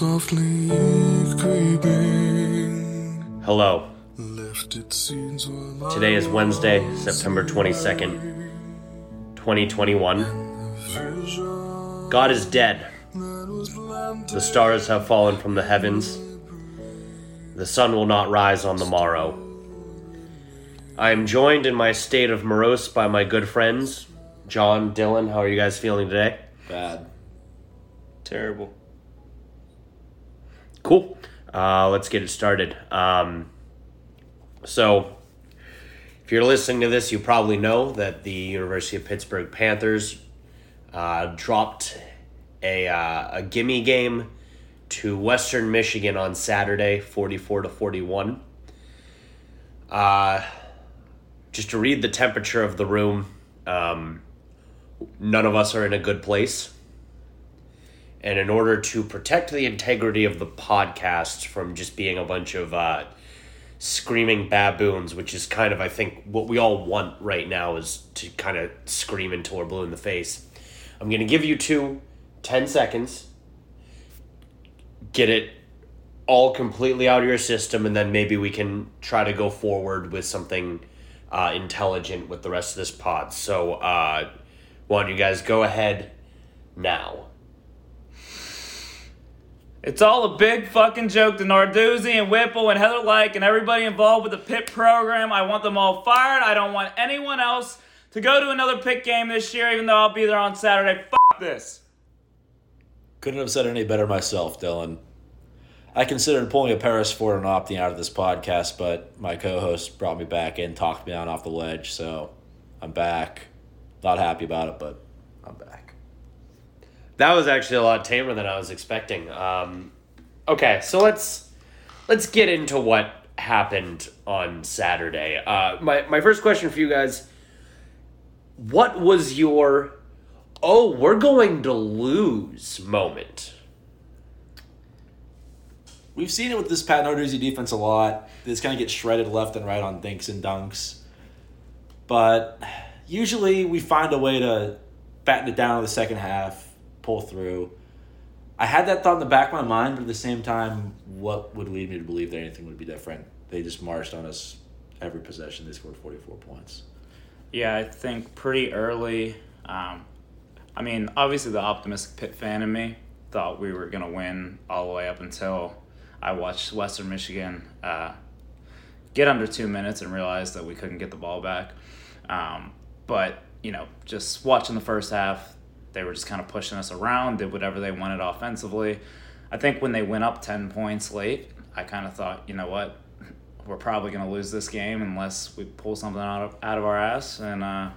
softly creeping Hello. left its seeds while Today is Wednesday, September 22nd, 2021. God is dead. The stars have fallen from the heavens. The sun will not rise on the morrow. I am joined in my state of morose by my good friends, John, Dylan. How are you guys feeling today? Bad. Terrible. Cool. Uh, let's get it started. Um, so, if you're listening to this, you probably know that the University of Pittsburgh Panthers uh, dropped a, uh, a gimme game to Western Michigan on Saturday, 44 to 41. Uh, just to read the temperature of the room, um, none of us are in a good place. And in order to protect the integrity of the podcast from just being a bunch of uh, screaming baboons, which is kind of, I think, what we all want right now is to kind of scream until we're blue in the face. I'm going to give you two 10 seconds, get it all completely out of your system, and then maybe we can try to go forward with something uh, intelligent with the rest of this pod. So, uh, why don't you guys go ahead now? It's all a big fucking joke to Narduzzi and Whipple and Heather Lyke and everybody involved with the Pitt program. I want them all fired. I don't want anyone else to go to another Pitt game this year, even though I'll be there on Saturday. Fuck this. Couldn't have said any better myself, Dylan. I considered pulling a Paris Ford and opting out of this podcast, but my co-host brought me back in, talked me down off the ledge, so I'm back. Not happy about it, but I'm back. That was actually a lot tamer than I was expecting. Um, okay, so let's let's get into what happened on Saturday. Uh, my my first question for you guys: What was your oh we're going to lose moment? We've seen it with this Pat Narduzzi defense a lot. This kind of gets shredded left and right on dinks and dunks. But usually we find a way to batten it down in the second half, pull through. I had that thought in the back of my mind, but at the same time, what would lead me to believe that anything would be different? They just marched on us every possession. They scored 44 points. Yeah, I think pretty early. Um, I mean, obviously, the optimistic Pitt fan in me thought we were going to win all the way up until I watched Western Michigan uh, get under two minutes and realized that we couldn't get the ball back. Um, but, you know, just watching the first half, they were just kind of pushing us around, did whatever they wanted offensively. I think when they went up 10 points late, I kind of thought, you know what, we're probably going to lose this game unless we pull something out of, out of our ass. And uh,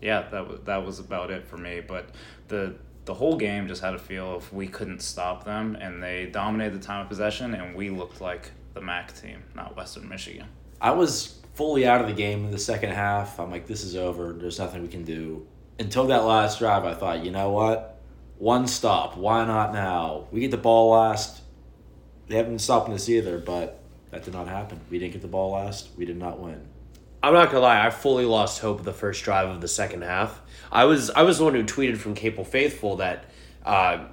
yeah, that was, that was about it for me. But the the whole game just had a feel of we couldn't stop them, and they dominated the time of possession, and we looked like the MAC team, not Western Michigan. I was fully out of the game in the second half. I'm like, this is over. There's nothing we can do. Until that last drive, I thought, you know what? One stop. Why not now? We get the ball last. They haven't been stopping us either, but that did not happen. We didn't get the ball last. We did not win. I'm not gonna lie, I fully lost hope of the first drive of the second half. I was I was the one who tweeted from Capel Faithful that uh,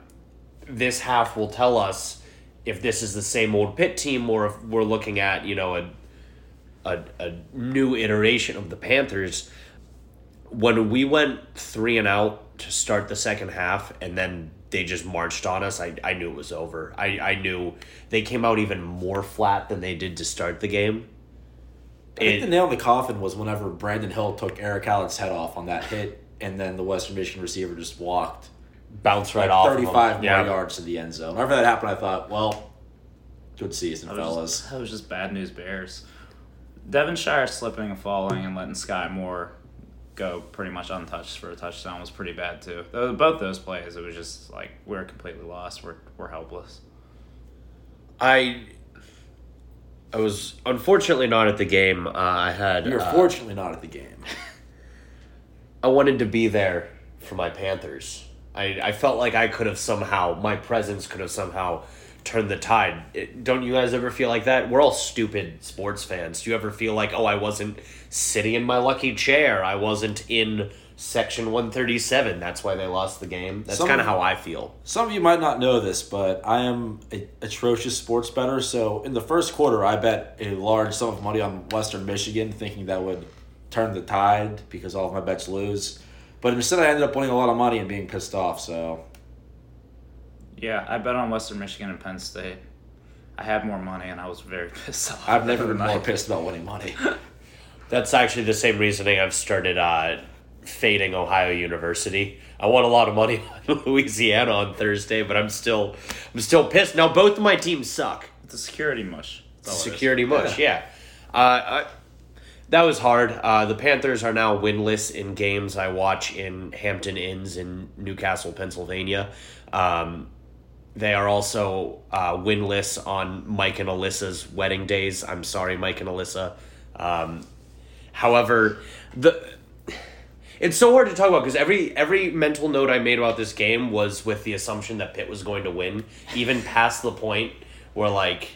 this half will tell us if this is the same old Pitt team or if we're looking at you know a a, a new iteration of the Panthers. When we went three and out to start the second half, and then they just marched on us, I, I knew it was over. I, I knew they came out even more flat than they did to start the game. I think It- the nail in the coffin was whenever Brandon Hill took Eric Allen's head off on that hit, and then the Western Michigan receiver just walked bounced right like off. of 35 more Yeah. yards to the end zone. Whenever that happened, I thought, well, good season, That fellas. just, that was just bad news Bears. Devonshire slipping and falling and letting Skyy Moore go pretty much untouched for a touchdown was pretty bad too. Those, both those plays, it was just like we're completely lost. We're we're helpless. I I was unfortunately not at the game. Uh, I had You're uh, fortunately not at the game. I wanted to be there for my Panthers. I, I felt like I could have somehow my presence could have somehow turned the tide. It, don't you guys ever feel like that? We're all stupid sports fans. Do you ever feel like, oh, I wasn't sitting in my lucky chair. I wasn't in Section 137. That's why they lost the game. That's kind of how I feel. Some of you might not know this, but I am a atrocious sports bettor. So in the first quarter, I bet a large sum of money on Western Michigan, thinking that would turn the tide because all of my bets lose. But instead, I ended up winning a lot of money and being pissed off. So Yeah, I bet on Western Michigan and Penn State. I had more money and I was very pissed off. I've never been more pissed about winning money. That's actually the same reasoning I've started uh, fading Ohio University. I won a lot of money on Louisiana on Thursday, but I'm still I'm still pissed. Now both of my teams suck. It's a security mush. That's all it is. Security mush, yeah. Uh, I, that was hard. Uh, the Panthers are now winless in games I watch in Hampton Inns in New Castle, Pennsylvania. Um, they are also uh, winless on Mike and Alyssa's wedding days. I'm sorry, Mike and Alyssa. Um, however, the it's so hard to talk about because every every mental note I made about this game was with the assumption that Pitt was going to win, even past the point where like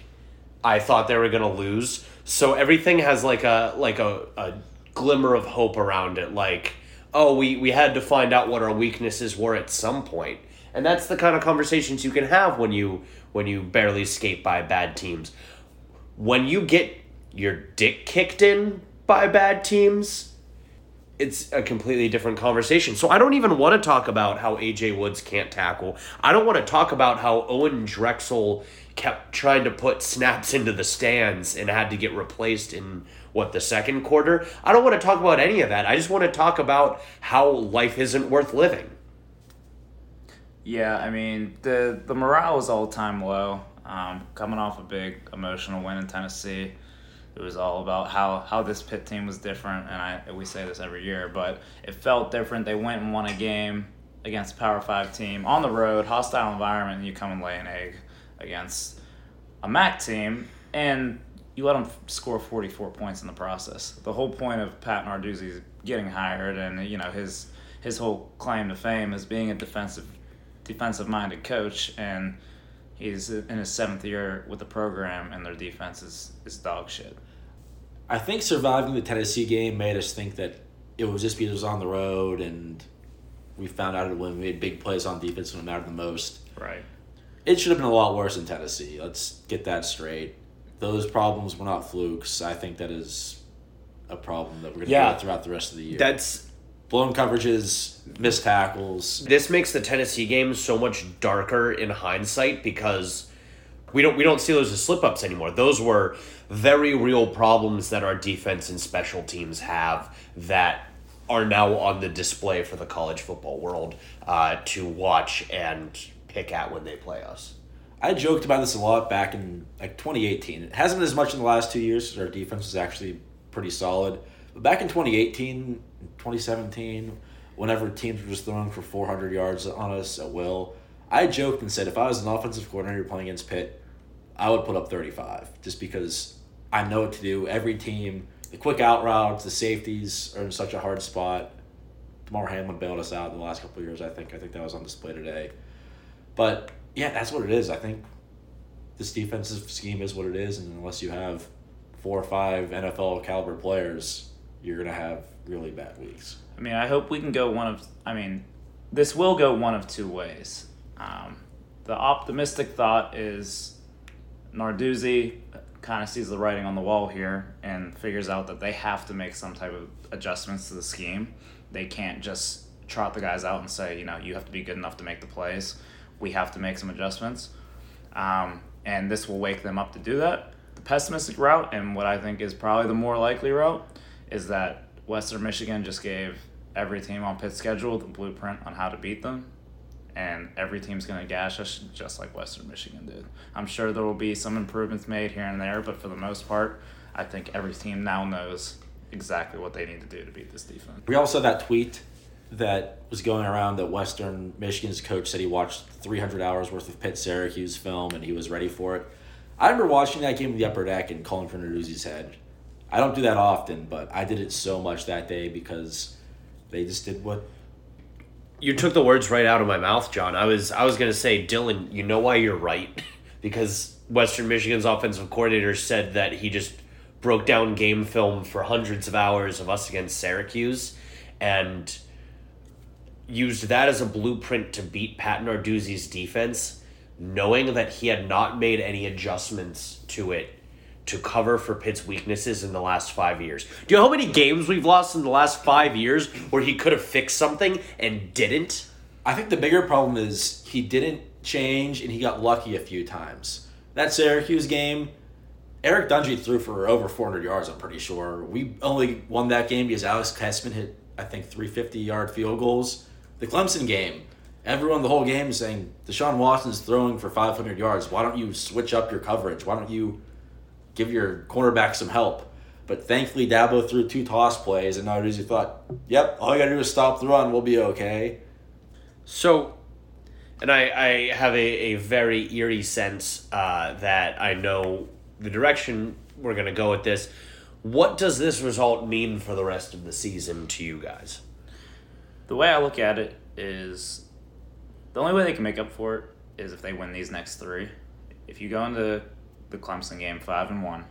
I thought they were gonna lose. So everything has like a like a, a glimmer of hope around it. Like, oh, we we had to find out what our weaknesses were at some point, and that's the kind of conversations you can have when you when you barely skate by bad teams. When you get your dick kicked in by bad teams, it's a completely different conversation. So I don't even want to talk about how AJ Woods can't tackle. I don't want to talk about how Owen Drexel kept trying to put snaps into the stands and had to get replaced in what the second quarter. I don't want to talk about any of that. I just want to talk about how life isn't worth living. Yeah, I mean the the morale was all time low. Um, coming off a big emotional win in Tennessee, it was all about how, how this Pitt team was different, and I we say this every year, but it felt different. They went and won a game against a Power Five team on the road, hostile environment, and you come and lay an egg against a MAC team, and you let them score 44 points in the process. The whole point of Pat Narduzzi getting hired, and you know his his whole claim to fame is being a defensive defensive minded coach, and he's in his seventh year with the program, and their defense is, is dog shit. I think surviving the Tennessee game made us think that it was just because it was on the road and we found out when we made big plays on defense when it mattered the most. Right. It should have been a lot worse in Tennessee. Let's get that straight. Those problems were not flukes. I think that is a problem that we're going to Yeah. get throughout the rest of the year. That's blown coverages, missed tackles. this makes the Tennessee game so much darker in hindsight because we don't we don't see those as slip ups anymore. Those were very real problems that our defense and special teams have that are now on the display for the college football world uh, to watch and pick at when they play us. I joked about this a lot back in like 2018. It hasn't been as much in the last two years our defense is actually pretty solid. But back in 2018, 2017, whenever teams were just throwing for 400 yards on us at will, I joked and said if I was an offensive coordinator playing against Pitt, I would put up 35 just because I know what to do. Every team, the quick out routes, the safeties are in such a hard spot. Damar Hamlin bailed us out in the last couple years, I think. I think that was on display today. But yeah, that's what it is. I think this defensive scheme is what it is, and unless you have four or five NFL caliber players, you're gonna have really bad weeks. I mean, I hope we can go one of. I mean, this will go one of two ways. Um, the optimistic thought is Narduzzi kind of sees the writing on the wall here and figures out that they have to make some type of adjustments to the scheme. They can't just trot the guys out and say, you know, you have to be good enough to make the plays. We have to make some adjustments. Um, and this will wake them up to do that. The pessimistic route, and what I think is probably the more likely route, is that Western Michigan just gave every team on Pitt's schedule the blueprint on how to beat them, and every team's going to gash us just like Western Michigan did. I'm sure there will be some improvements made here and there, but for the most part, I think every team now knows exactly what they need to do to beat this defense. We also that tweet that was going around that Western Michigan's coach said he watched 300 hours worth of Pitt Syracuse film and he was ready for it. I remember watching that game in the upper deck and calling for Narduzzi's head. I don't do that often, but I did it so much that day because they just did what You took the words right out of my mouth, John. I was I was gonna say, Dylan, you know why you're right? because Western Michigan's offensive coordinator said that he just broke down game film for hundreds of hours of us against Syracuse, and used that as a blueprint to beat Pat Narduzzi's defense, knowing that he had not made any adjustments to it to cover for Pitt's weaknesses in the last five years. Do you know how many games we've lost in the last five years where he could have fixed something and didn't? I think the bigger problem is he didn't change and he got lucky a few times. That Syracuse game, Eric Dungey threw for over 400 yards, I'm pretty sure. We only won that game because Alex Kessman hit, I think, 350 yard field goals. The Clemson game, everyone the whole game is saying Deshaun Watson's throwing for 500 yards. Why don't you switch up your coverage? Why don't you give your cornerback some help? But thankfully, Dabo threw two toss plays, and Narduzzi thought, yep, all you got to do is stop the run. We'll be okay. So, and I, I have a, a very eerie sense uh, that I know the direction we're going to go with this. What does this result mean for the rest of the season to you guys? The way I look at it is the only way they can make up for it is if they win these next three. If you go into the Clemson game five and one,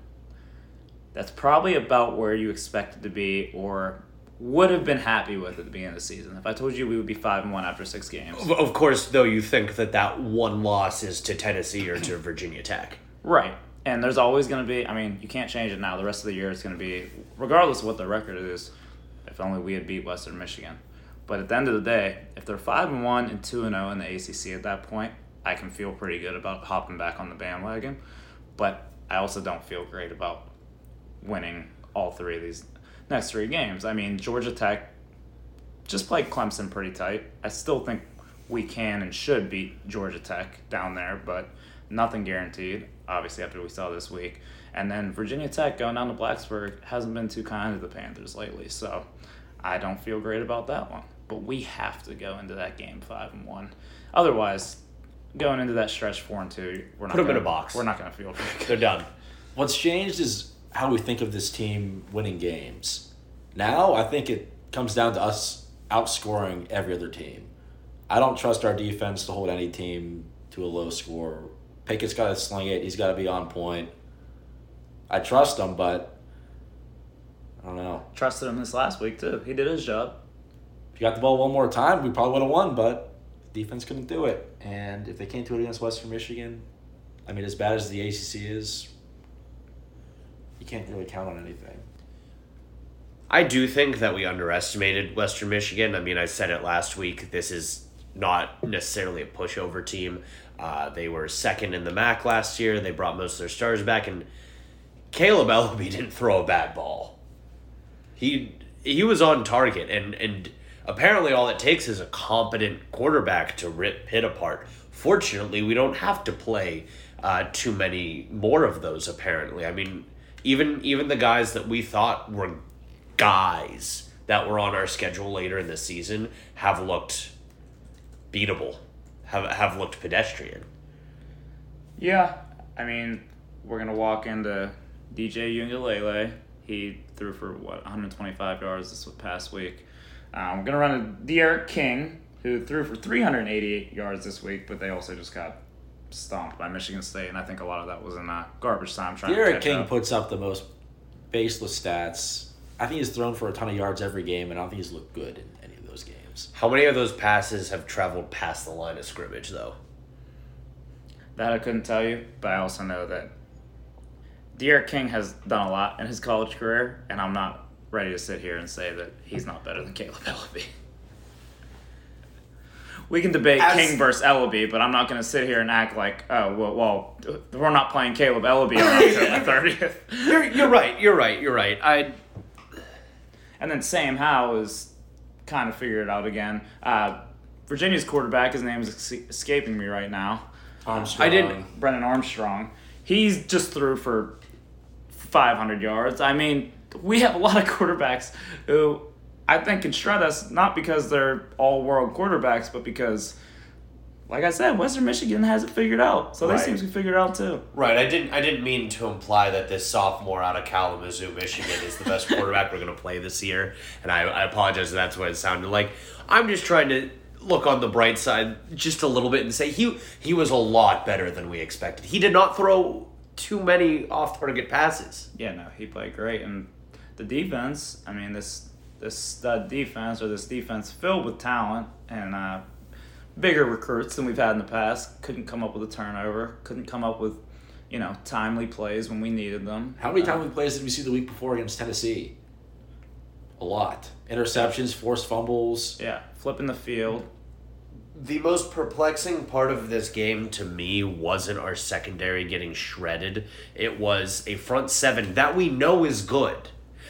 that's probably about where you expected to be or would have been happy with at the beginning of the season. If I told you we would be five and one after six games, Of- course, though, you think that that one loss is to Tennessee or to Virginia Tech. right? And there's always going to be. I mean, you can't change it now. The rest of the year it's going to be, regardless of what the record is. If only we had beat Western Michigan. But at the end of the day, if they're five and one and two and zero in the ACC at that point, I can feel pretty good about hopping back on the bandwagon. But I also don't feel great about winning all three of these next three games. I mean, Georgia Tech just played Clemson pretty tight. I still think we can and should beat Georgia Tech down there, but nothing guaranteed. Obviously, after we saw this week, and then Virginia Tech going down to Blacksburg hasn't been too kind to the Panthers lately, so I don't feel great about that one. But we have to go into that game five and one. Otherwise, going into that stretch four and two, we're not Put 'em in gonna, a box. We're not going to feel good. They're done. What's changed is how we think of this team winning games. Now, I think it comes down to us outscoring every other team. I don't trust our defense to hold any team to a low score. Pickett's got to sling it. He's got to be on point. I trust him, but I don't know. Trusted him this last week too. He did his job. If you got the ball one more time, we probably would have won, but defense couldn't do it. And if they can't do it against Western Michigan, I mean, as bad as the ACC is, you can't really count on anything. I do think that we underestimated Western Michigan. I mean, I said it last week. This is not necessarily a pushover team. Uh, they were second in the MAC last year. They brought most of their stars back, and Kaleb Eleby didn't throw a bad ball. He he was on target, and and apparently all it takes is a competent quarterback to rip Pitt apart. Fortunately, we don't have to play uh, too many more of those. Apparently, I mean, even even the guys that we thought were guys that were on our schedule later in the season have looked beatable, have have looked pedestrian. Yeah, I mean, we're gonna walk into DJ Uiagalelei. He threw for what 125 yards this past week. Um, we're gonna run a D'Eriq King, who threw for 388 yards this week, but they also just got stomped by Michigan State, and I think a lot of that was in uh, garbage time trying to D'Eriq catch King up. puts up the most baseless stats. I think he's thrown for a ton of yards every game, and I don't think he's looked good in any of those games. How many of those passes have traveled past the line of scrimmage, though? That I couldn't tell you, but I also know that D'Eriq King has done a lot in his college career, and I'm not ready to sit here and say that he's not better than Kaleb Eleby. We can debate As- King versus Eleby, but I'm not going to sit here and act like, oh, well, well we're not playing Kaleb Eleby on October 30th. You're you're right. You're right. You're right. I And then Sam Howell is kind of figured it out again. Uh, Virginia's quarterback, his name is escaping me right now. Armstrong. I didn't- Brennan Armstrong. He's just threw for 500 yards. I mean, we have a lot of quarterbacks who I think can shred us, not because they're all world quarterbacks, but because, like I said, Western Michigan has it figured out. So Right. they seem to figure it out too. right. I didn't. I didn't mean to imply that this sophomore out of Kalamazoo, Michigan, is the best quarterback we're going to play this year. And I, I apologize. if That's what it sounded like. I'm just trying to look on the bright side just a little bit and say he he was a lot better than we expected. He did not throw too many off target passes. Yeah, no, he played great. And the defense, I mean, this this stud defense or this defense filled with talent and uh, bigger recruits than we've had in the past. Couldn't come up with a turnover. Couldn't come up with, you know, timely plays when we needed them. How many Uh, timely plays did we see the week before against Tennessee? A lot. Interceptions, forced fumbles. Yeah, flipping the field. The most perplexing part of this game to me wasn't our secondary getting shredded. It was a front seven that we know is good,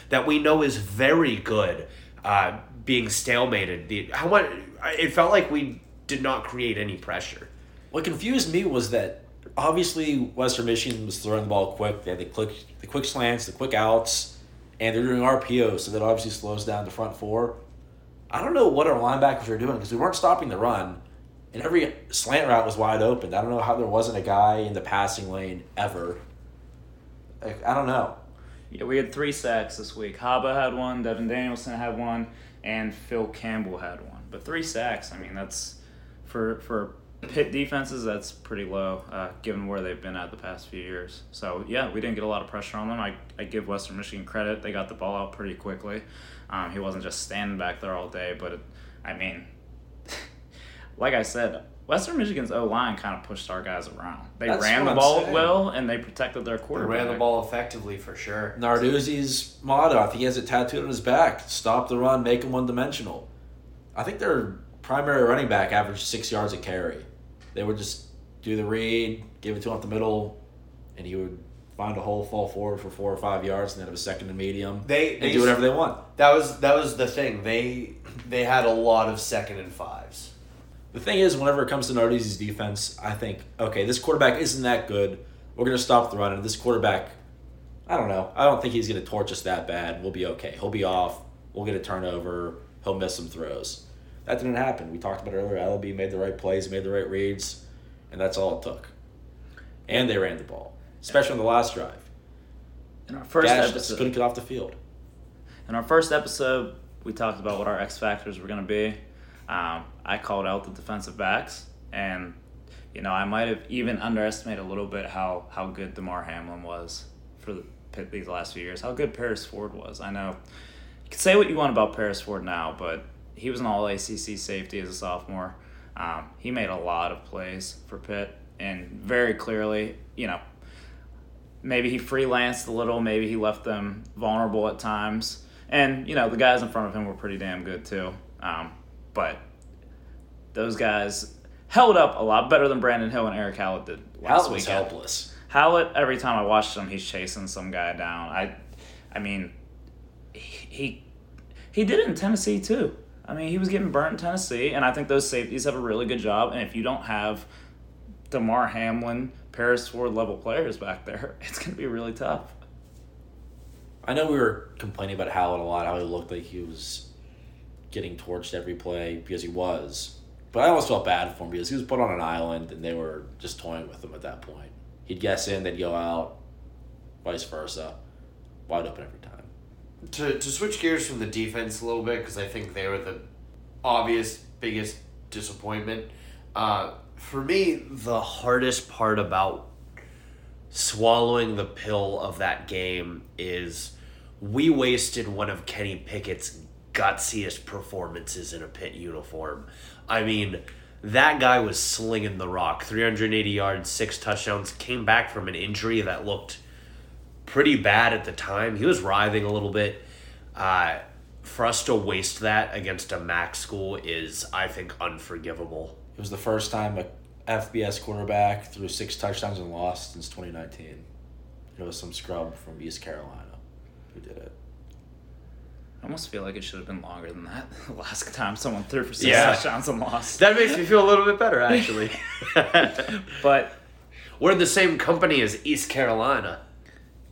that we know is very good, uh, being stalemated. The how much it felt like we did not create any pressure. What confused me was that obviously Western Michigan was throwing the ball quick. They had the quick, the quick slants, the quick outs, and they're doing RPO, so that obviously slows down the front four. I don't know what our linebackers were doing because we weren't stopping the run, and every slant route was wide open. I don't know how there wasn't a guy in the passing lane ever. Like, I don't know. Yeah, we had three sacks this week. Haba had one, Devin Danielson had one, and Phil Campbell had one. But three sacks, I mean, that's for for Pitt defenses, that's pretty low, uh, given where they've been at the past few years. So yeah, we didn't get a lot of pressure on them. I, I give Western Michigan credit; they got the ball out pretty quickly. Um, he wasn't just standing back there all day, but it, I mean, like I said. Western Michigan's O line kind of pushed our guys around. They That's ran the I'm ball saying. well and they protected their quarterback. They ran the ball effectively for sure. Narduzzi's motto, I think he has it tattooed on his back stop the run, make him one dimensional. I think their primary running back averaged six yards a carry. They would just do the read, give it to him up the middle, and he would find a hole, fall forward for four or five yards, and then have a second and medium. They- and they- do whatever they want. That was that was the thing. They they had a lot of second and fives. The thing is, whenever it comes to Narduzzi's defense, I think, okay, this quarterback isn't that good. We're going to stop the run, and this quarterback, I don't know. I don't think he's going to torch us that bad. We'll be okay. He'll be off. We'll get a turnover. He'll miss some throws. That didn't happen. We talked about it earlier. LB made the right plays, made the right reads, and that's all it took. And they ran the ball, especially on the last drive. In our first Gashed us, episode, couldn't get off the field. In our first episode, we talked about what our X factors were going to be. Um, I called out the defensive backs, and you know I might have even underestimated a little bit how how good Damar Hamlin was for the Pitt these last few years. How good Paris Ford was. I know you can say what you want about Paris Ford now, but he was an All ACC safety as a sophomore. Um, he made a lot of plays for Pitt, and very clearly, you know, maybe he freelanced a little, maybe he left them vulnerable at times. And, you know, the guys in front of him were pretty damn good too. Um, but those guys held up a lot better than Brandon Hill and Eric Hallett did last Hallett was weekend. helpless. Hallett, every time I watched him, he's chasing some guy down. I, I mean, he he did it in Tennessee too. I mean, he was getting burnt in Tennessee, and I think those safeties have a really good job. And if you don't have Damar Hamlin, Paris Ford level players back there, it's going to be really tough. I know we were complaining about Howard a lot, how he looked like he was getting torched every play because he was. But I almost felt bad for him because he was put on an island and they were just toying with him at that point. He'd guess in, they'd go out, vice versa. Wide open every time. to, to switch gears from the defense a little bit because I think they were the obvious biggest disappointment. Uh, for me, the hardest part about swallowing the pill of that game is we wasted one of Kenny Pickett's gutsiest performances in a Pitt uniform. I mean, that guy was slinging the rock. 380 yards, six touchdowns, came back from an injury that looked pretty bad at the time. He was writhing a little bit. Uh, for us to waste that against a MAC school is, I think, unforgivable. It was the first time a FBS quarterback threw six touchdowns and lost since 2019. It was some scrub from East Carolina who did it. I almost feel like it should have been longer than that. The last time someone threw for six Yeah. touchdowns and lost. That makes me feel a little bit better, actually. But We're the same company as East Carolina.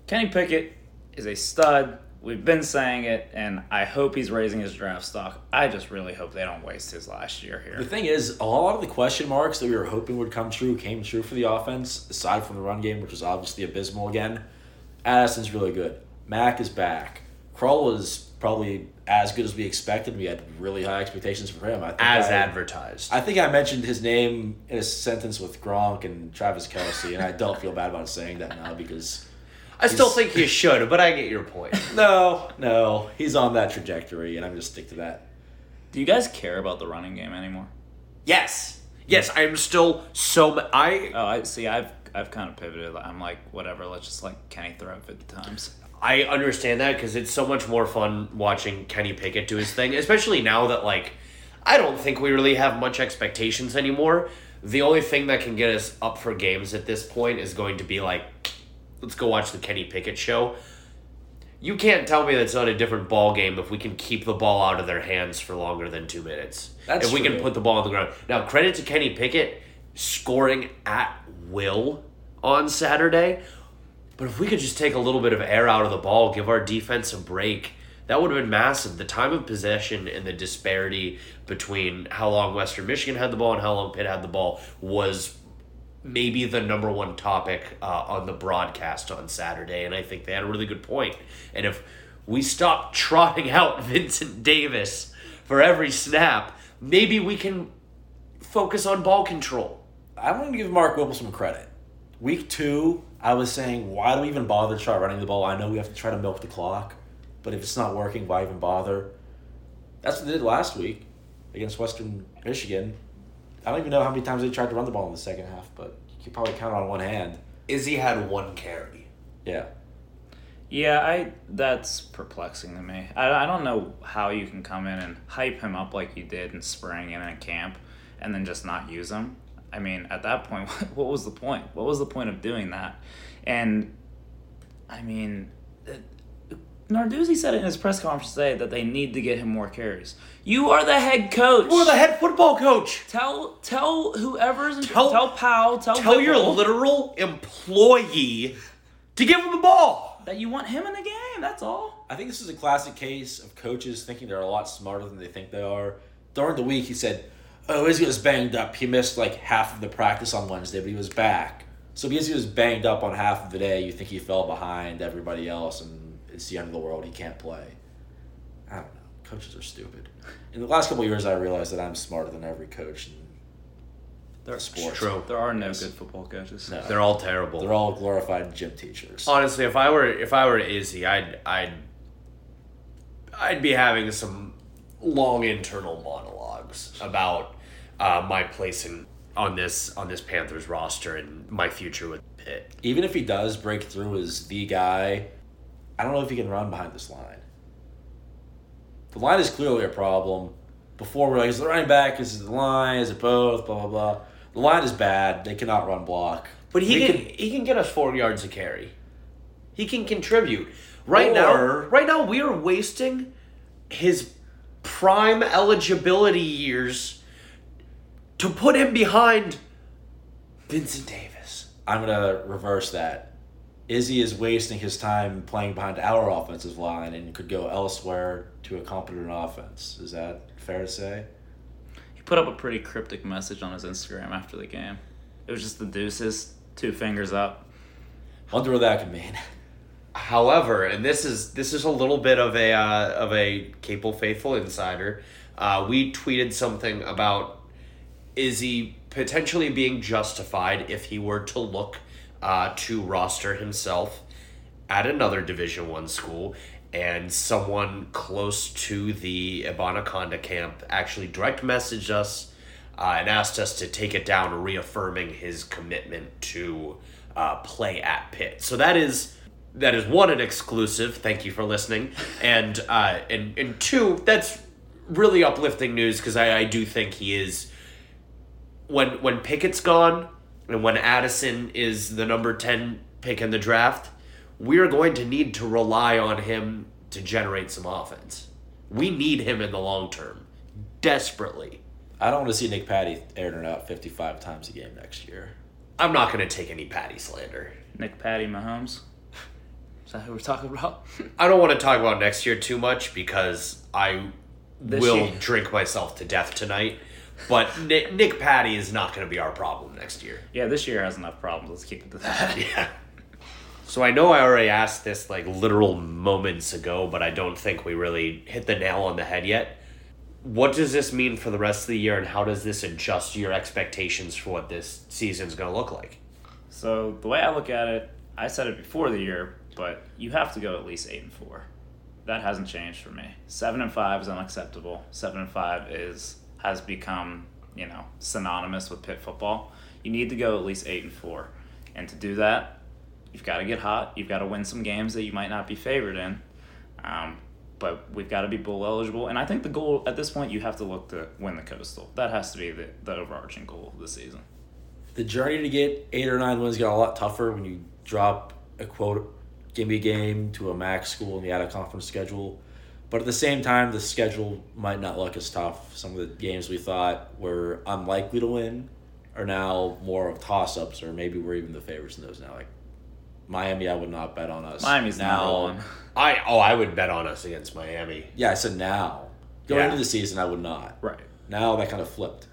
Kenny Pickett is a stud. We've been saying it, and I hope he's raising his draft stock. I just really hope they don't waste his last year here. The thing is, a lot of the question marks that we were hoping would come true came true for the offense, aside from the run game, which was obviously abysmal again. Addison's really good. Mack is back. Krull was probably as good as we expected. We had really high expectations for him. I think As I, advertised. I think I mentioned his name in a sentence with Gronk and Travis Kelce, and I don't feel bad about saying that now because I still think you should, but I get your point. No, no, he's on that trajectory, and I'm just stick to that. Do you guys care about the running game anymore? yes, yes, I'm still so. I Oh, I see. I've I've kind of pivoted. I'm like, whatever. Let's just like Kenny throw it fifty times. I understand that because it's so much more fun watching Kenny Pickett do his thing, especially now that like I don't think we really have much expectations anymore. The only thing that can get us up for games at this point is going to be like, let's go watch the Kenny Pickett show. You can't tell me that's not a different ball game if we can keep the ball out of their hands for longer than two minutes. That's if we can put the ball on the ground. Now, credit to Kenny Pickett scoring at will on Saturday. But if we could just take a little bit of air out of the ball, give our defense a break, that would have been massive. The time of possession and the disparity between how long Western Michigan had the ball and how long Pitt had the ball was maybe the number one topic uh, on the broadcast on Saturday. And I think they had a really good point. And if we stop trotting out Vincent Davis for every snap, maybe we can focus on ball control. I want to give Mark Whipple some credit. Week two, I was saying, why do we even bother to try running the ball? I know we have to try to milk the clock, but if it's not working, why even bother? That's what they did last week against Western Michigan. I don't even know how many times they tried to run the ball in the second half, but you could probably count on one hand. Izzy had one carry. Yeah. Yeah, I that's perplexing to me. I, I don't know how you can come in and hype him up like you did in spring and in camp, and then just not use him. I mean, at that point, what was the point? What was the point of doing that? And I mean, uh, Narduzzi said it in his press conference today that they need to get him more carries. You are the head coach. We're the head football coach. Tell tell whoever's in Tell- tell, tell Powell tell Tell your literal employee to give him the ball. that you want him in the game. That's all. I think this is a classic case of coaches thinking they're a lot smarter than they think they are. During the week, he said, "Oh, Izzy was banged up. He missed like half of the practice on Wednesday, but he was back. So because he was banged up on half of the day, you think he fell behind everybody else, and it's the end of the world. He can't play. I don't know. Coaches are stupid. In the last couple of years, I realized that I'm smarter than every coach. And There, Sports. True. there are no good football coaches. No. They're all terrible. they're all glorified gym teachers. Honestly, if I were if I were Izzy, I'd I'd I'd be having some long internal monologues about uh, my place in on this on this Panthers roster and my future with Pitt. even if he does break through as the guy, I don't know if he can run behind this line. The line is clearly a problem. Before we're like, is the running back? Is it the line? Is it both? Blah blah blah. The line is bad. They cannot run block. But he We can he can get us four yards a carry. He can contribute. Right now, right now we are wasting his prime eligibility years to put him behind Vincent Davis. I'm gonna reverse that. Izzy is wasting his time playing behind our offensive line and could go elsewhere to a competent offense. Is that fair to say? He put up a pretty cryptic message on his Instagram after the game. It was just the deuces, two fingers up. Wonder what that could mean. However, and this is this is a little bit of a uh, of a Capel faithful insider. Uh, we tweeted something about Izzy potentially being justified if he were to look uh, to roster himself at another Division One school, and someone close to the Abanikanda camp actually direct messaged us uh, and asked us to take it down, reaffirming his commitment to uh, play at Pitt. So that is that is one an exclusive. Thank you for listening, and uh, and and two that's really uplifting news because I, I do think he is when when Pickett's gone and when Addison is the number 10 pick in the draft, we're going to need to rely on him to generate some offense. We need him in the long term desperately. I don't want to see Nick Patti airing it out 55 times a game next year. I'm not going to take any Patti slander. Nick Patti Mahomes. Is that who we're talking about? I don't want to talk about next year too much because I This will year- drink myself to death tonight. But Nick, Nick Patti is not going to be our problem next year. yeah, this year has enough problems. Let's keep it to that. Yeah. So I know I already asked this like literal moments ago, but I don't think we really hit the nail on the head yet. What does this mean for the rest of the year, and how does this adjust your expectations for what this season's going to look like? So the way I look at it, I said it before the year. but you have to go at least eight and four. That hasn't changed for me. Seven and five is unacceptable. Seven and five is has become you know synonymous with Pitt football. You need to go at least eight and four, and to do that, you've got to get hot. You've got to win some games that you might not be favored in. Um, but we've got to be bowl eligible, and I think the goal at this point you have to look to win the coastal. That has to be the, the overarching goal of the season. The journey to get eight or nine wins got a lot tougher when you drop a quote give me a game to a MAC school in the out of conference schedule. But at the same time, the schedule might not look as tough. Some of the games we thought were unlikely to win are now more of toss ups, or maybe we're even the favorites in those now. Like Miami, I would not bet on us. Miami's now. number one. I oh I would bet on us against Miami. Yeah, I said now. Going Yeah. into the season, I would not. Right. Now that kind of flipped.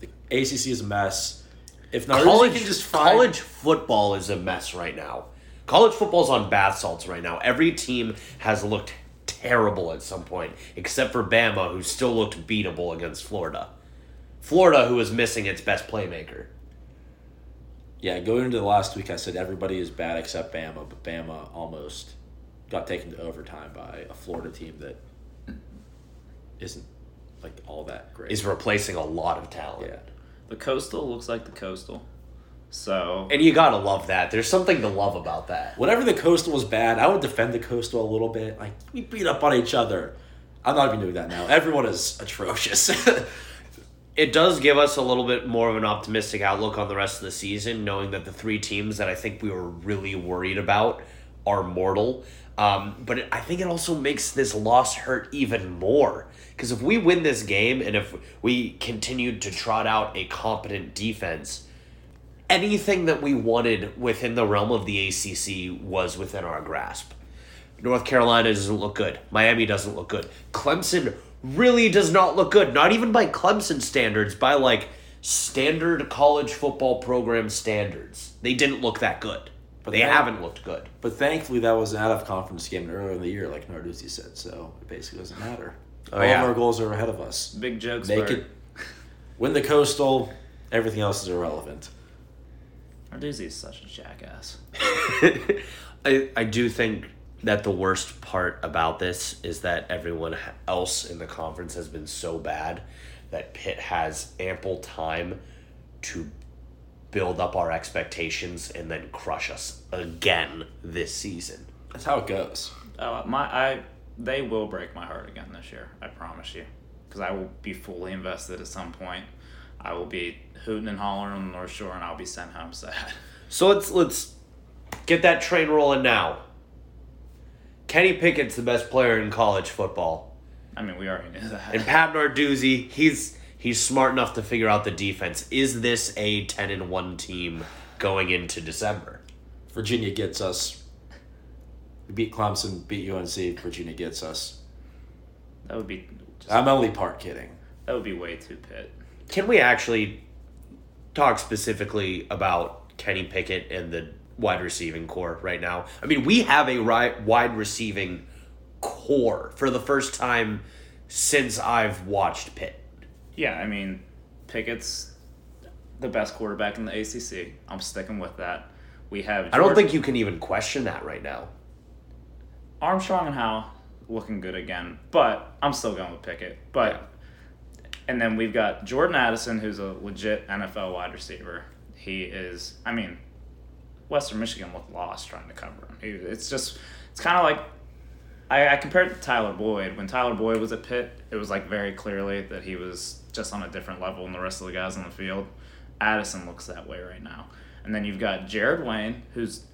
The ACC is a mess. If Narduzzi college can just find college football is a mess right now. College football's on bath salts right now. Every team has looked terrible at some point, except for Bama, who still looked beatable against Florida. Florida, who was missing its best playmaker. Yeah, going into the last week, I said everybody is bad except Bama, but Bama almost got taken to overtime by a Florida team that isn't like all that great. Is replacing a lot of talent. yeah. The coastal looks like the coastal. So And you gotta love that. There's something to love about that. Whenever the coastal was bad, I would defend the coastal a little bit. Like we beat up on each other. I'm not even doing that now. Everyone is atrocious. It does give us a little bit more of an optimistic outlook on the rest of the season, knowing that the three teams that I think we were really worried about are mortal. Um, but it, I think it also makes this loss hurt even more. Because if we win this game and if we continued to trot out a competent defense, anything that we wanted within the realm of the ACC was within our grasp. North Carolina doesn't look good. Miami doesn't look good. Clemson really does not look good. Not even by Clemson standards, by like standard college football program standards. They didn't look that good. But they they- haven't looked good. but thankfully, that was an out of conference game earlier in the year, like Narduzzi said. So it basically doesn't matter. Oh, all yeah. of our goals are ahead of us. big jokes. Make it win the coastal. Everything else is irrelevant. Arduzzi is such a jackass. I, I do think that the worst part about this is that everyone else in the conference has been so bad that Pitt has ample time to build up our expectations and then crush us again this season. That's how it goes. Uh, my I they will break my heart again this year. I promise you, because I will be fully invested at some point. I will be hooting and hollering on the North Shore, and I'll be sent home sad. So let's let's get that train rolling now. Kenny Pickett's the best player in college football. I mean, we already knew that. And Pat Narduzzi, he's he's smart enough to figure out the defense. Is this a ten and one team going into December? Virginia gets us. We beat Clemson, beat UNC. Virginia gets us. That would be just, I'm only part kidding. that would be way too Pitt. Can we actually talk specifically about Kenny Pickett and the wide receiving corps right now? I mean, we have a ri- wide receiving corps for the first time since I've watched Pitt. Yeah, I mean, Pickett's the best quarterback in the ACC. I'm sticking with that. We have. I don't think you can even question that right now. Armstrong and Howell looking good again, but I'm still going with Pickett. But and then we've got Jordan Addison, who's a legit NFL wide receiver. He is, I mean, Western Michigan looked lost trying to cover him. He, it's just, it's kind of like I, I compared it to Tyler Boyd. When Tyler Boyd was at Pitt, it was like very clearly that he was just on a different level than the rest of the guys on the field. Addison looks that way right now. And then you've got Jared Wayne, who's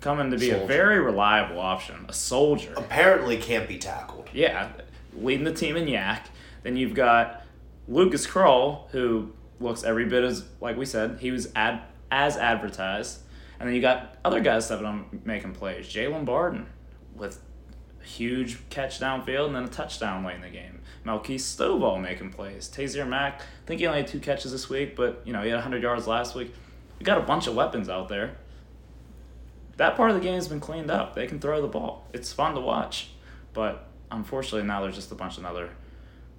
coming to be a very reliable option, a soldier. Apparently, can't be tackled. Yeah, leading the team in YAC. Then you've got Lucas Krull, who looks every bit as like we said he was ad as advertised. And then you got other guys stepping on making plays. Jaylon Barden with a huge catch downfield and then a touchdown late in the game. Melquan Stovall making plays. Taysir Mack, I think he only had two catches this week, but you know he had 100 yards last week. We got a bunch of weapons out there. That part of the game has been cleaned up. They can throw the ball. It's fun to watch, but unfortunately now there's just a bunch of other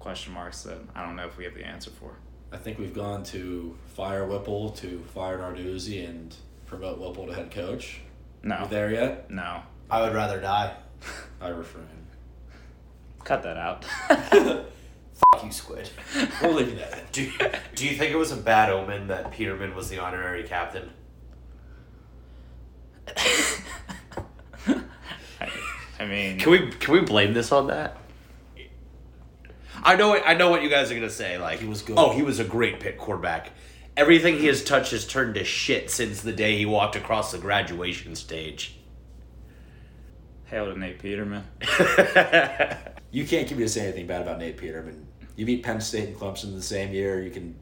question marks that I don't know if we have the answer for. I think we've gone to fire Whipple to fire Narduzzi and promote Whipple to head coach. No, You there yet? no. I would rather die. I refrain. Cut that out. Fuck you, Squid. We're leaving that in. Do you, do you think it was a bad omen that Peterman was the honorary captain? I mean, Can we can we blame this on that? I know I know what you guys are gonna say. Like He was good. Oh, he was a great Pitt quarterback. Everything he has touched has turned to shit since the day he walked across the graduation stage. hail to Nate Peterman. You can't get me to say anything bad about Nate Peterman. You beat Penn State and Clemson in the same year. You can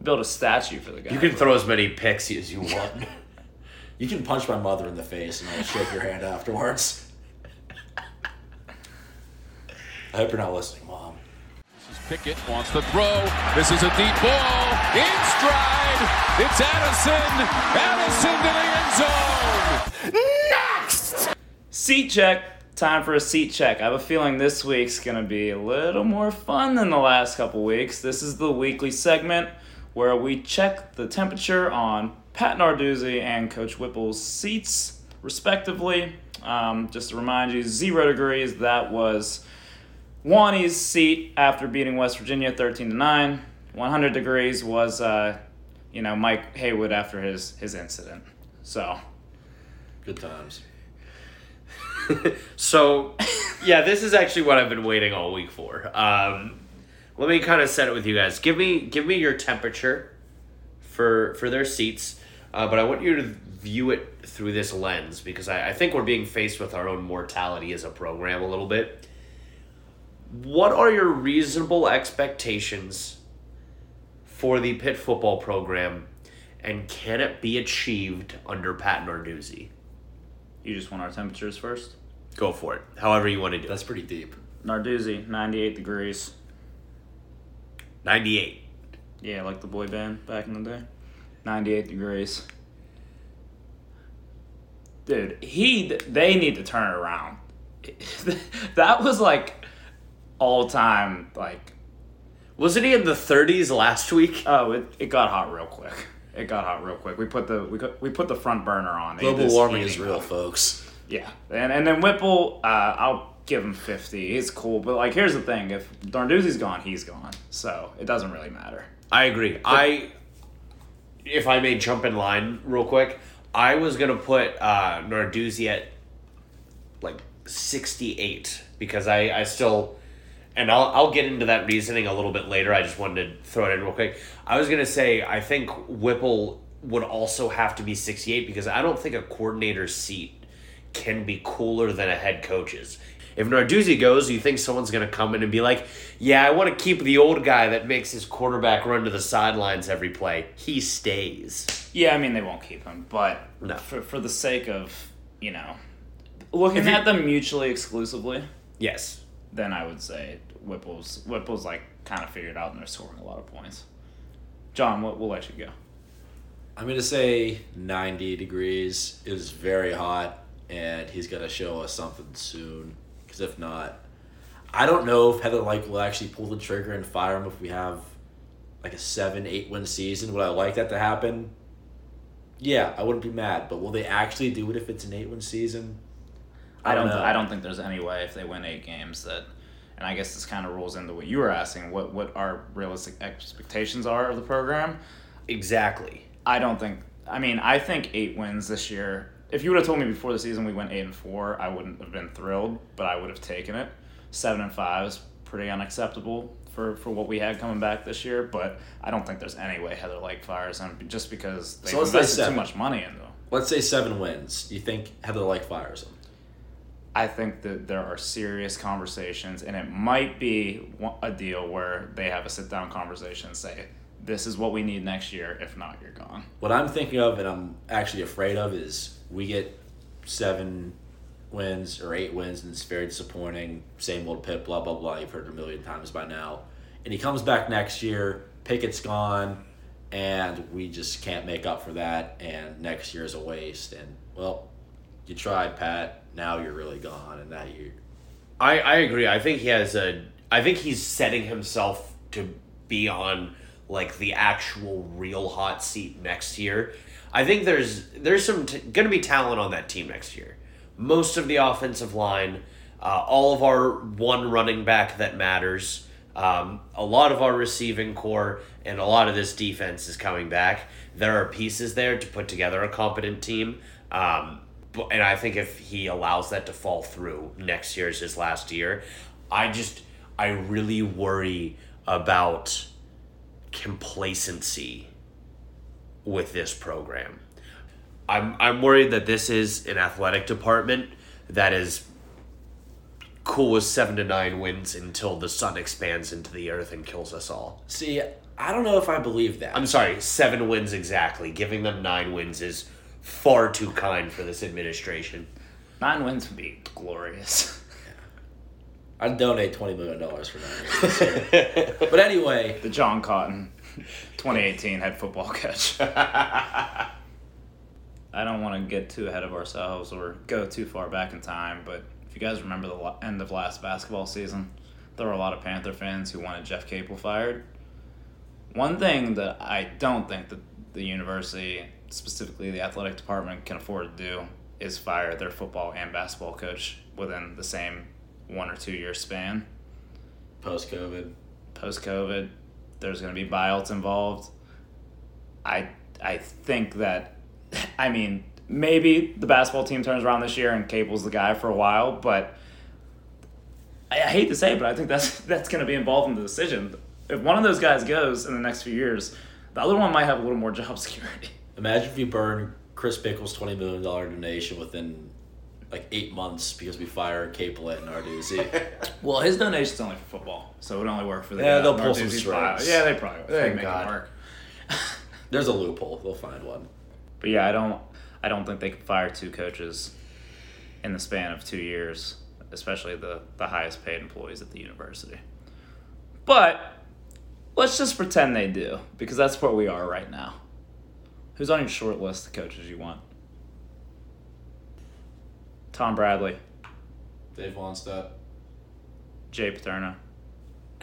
Build a statue for the guy. You can throw as many picks as you want. you can punch my mother in the face and I'll shake your hand afterwards. I hope you're not listening, Mom. Pickett wants to throw. This is a deep ball. In stride. It's Addison. Addison to the end zone. Next. Seat check. Time for a seat check. I have a feeling this week's gonna be a little more fun than the last couple weeks. This is the weekly segment where we check the temperature on Pat Narduzzi and Coach Whipple's seats, respectively. Um, just to remind you, zero degrees. That was Wanny's seat after beating West Virginia 13 to 9. 100 degrees was, uh, you know, Mike Haywood after his his incident. So. Good times. so, yeah, this is actually what I've been waiting all week for. Um, let me kind of set it with you guys. Give me give me your temperature for for their seats, uh, but I want you to view it through this lens because I, I think we're being faced with our own mortality as a program a little bit. What are your reasonable expectations for the Pitt football program, and can it be achieved under Pat Narduzzi? You just want our temperatures first? Go for it. However you want to do it. That's pretty deep. Narduzzi, 98 degrees. 98. Yeah, like the boy band back in the day. 98 degrees. Dude, he they need to turn it around. that was like all time like Wasn't he in the 30s last week? oh, it, it got hot real quick. It got hot real quick. We put the we got, we put the front burner on. It Global warming is real, up. folks. Yeah, and and then Whipple, uh, I'll give him fifty. He's cool, but like here's the thing: if Narduzzi's gone, he's gone. So it doesn't really matter. I agree. I, if I may jump in line real quick, I was gonna put uh, Narduzzi at like sixty-eight because I I still, and I'll I'll get into that reasoning a little bit later. I just wanted to throw it in real quick. I was gonna say I think Whipple would also have to be sixty-eight because I don't think a coordinator's seat can be cooler than a head coach's. If Narduzzi goes, you think someone's going to come in and be like, "Yeah, I want to keep the old guy that makes his quarterback run to the sidelines every play. He stays." Yeah, I mean they won't keep him, but No. for for the sake of you know looking If you- at them mutually exclusively, Yes. Then I would say Whipple's Whipple's like kind of figured out and they're scoring a lot of points. John, we'll, we'll let you go. I'm gonna say 90 degrees is very hot, and he's gonna show us something soon. Because if not, I don't know if Heather Lyke will actually pull the trigger and fire him if we have like a seven, eight win season. Would I like that to happen? Yeah, I wouldn't be mad. But will they actually do it if it's an eight win season? I don't. know. I don't think there's any way if they win eight games that, and I guess this kind of rolls into what you were asking. What what our realistic expectations are of the program? Exactly. I don't think. I mean, I think eight wins this year. If you would have told me before the season we went eight and four, I wouldn't have been thrilled, but I would have taken it. Seven and five is pretty unacceptable for, for what we had coming back this year, but I don't think there's any way Heather Lyke fires him just because they So invested too much money into him. Let's say seven wins. You think Heather Lyke fires him? I think that there are serious conversations, and it might be a deal where they have a sit down conversation and say, "This is what we need next year. If not, you're gone." What I'm thinking of and I'm actually afraid of is we get seven wins or eight wins and it's very disappointing. Same old Pitt, blah, blah, blah. You've heard it a million times by now. And he comes back next year, Pickett's gone, and we just can't make up for that. And next year is a waste. And, well, you tried, Pat. Now you're really gone. And that you I, I agree. I think he has a. I think he's setting himself to be on like the actual real hot seat next year. I think there's there's some t- going to be talent on that team next year. most of the offensive line, uh, all of our one running back that matters, um, a lot of our receiving corps, and a lot of this defense is coming back. There are pieces there to put together a competent team. Um, and I think if he allows that to fall through next year is his last year, I just I really worry about complacency with this program. I'm I'm worried that this is an athletic department that is cool with seven to nine wins until the sun expands into the earth and kills us all. See, I don't know if I believe that. I'm sorry, seven wins exactly. Giving them nine wins is far too kind for this administration. Nine wins would be glorious. I'd donate twenty million dollars for that. but anyway, The John Cotton 2018 head football coach. I don't want to get too ahead of ourselves or go too far back in time, but if you guys remember the end of last basketball season, there were a lot of Panther fans who wanted Jeff Capel fired. One thing that I don't think that the university, specifically the athletic department, can afford to do is fire their football and basketball coach within the same one or two year span post COVID, post COVID. There's going to be buyouts involved. I I think that, I mean, maybe the basketball team turns around this year and Capel's the guy for a while, but I, I hate to say, it, but I think that's that's going to be involved in the decision. If one of those guys goes in the next few years, the other one might have a little more job security. Imagine if you burn Chris Pickle's twenty million dollar donation within like eight months because we fire Capel and Narduzzi. Well, his donation's only for football, so it would only work for the Yeah, they'll pull some strings. Yeah, they probably Thank make God. it work. There's a loophole. They'll find one. But yeah, I don't I don't think they could fire two coaches in the span of two years, especially the, the highest paid employees at the university. But let's just pretend they do, because that's where we are right now. Who's on your short list of coaches you want? Tom Bradley, Dave Wannstedt. Jay Paterno.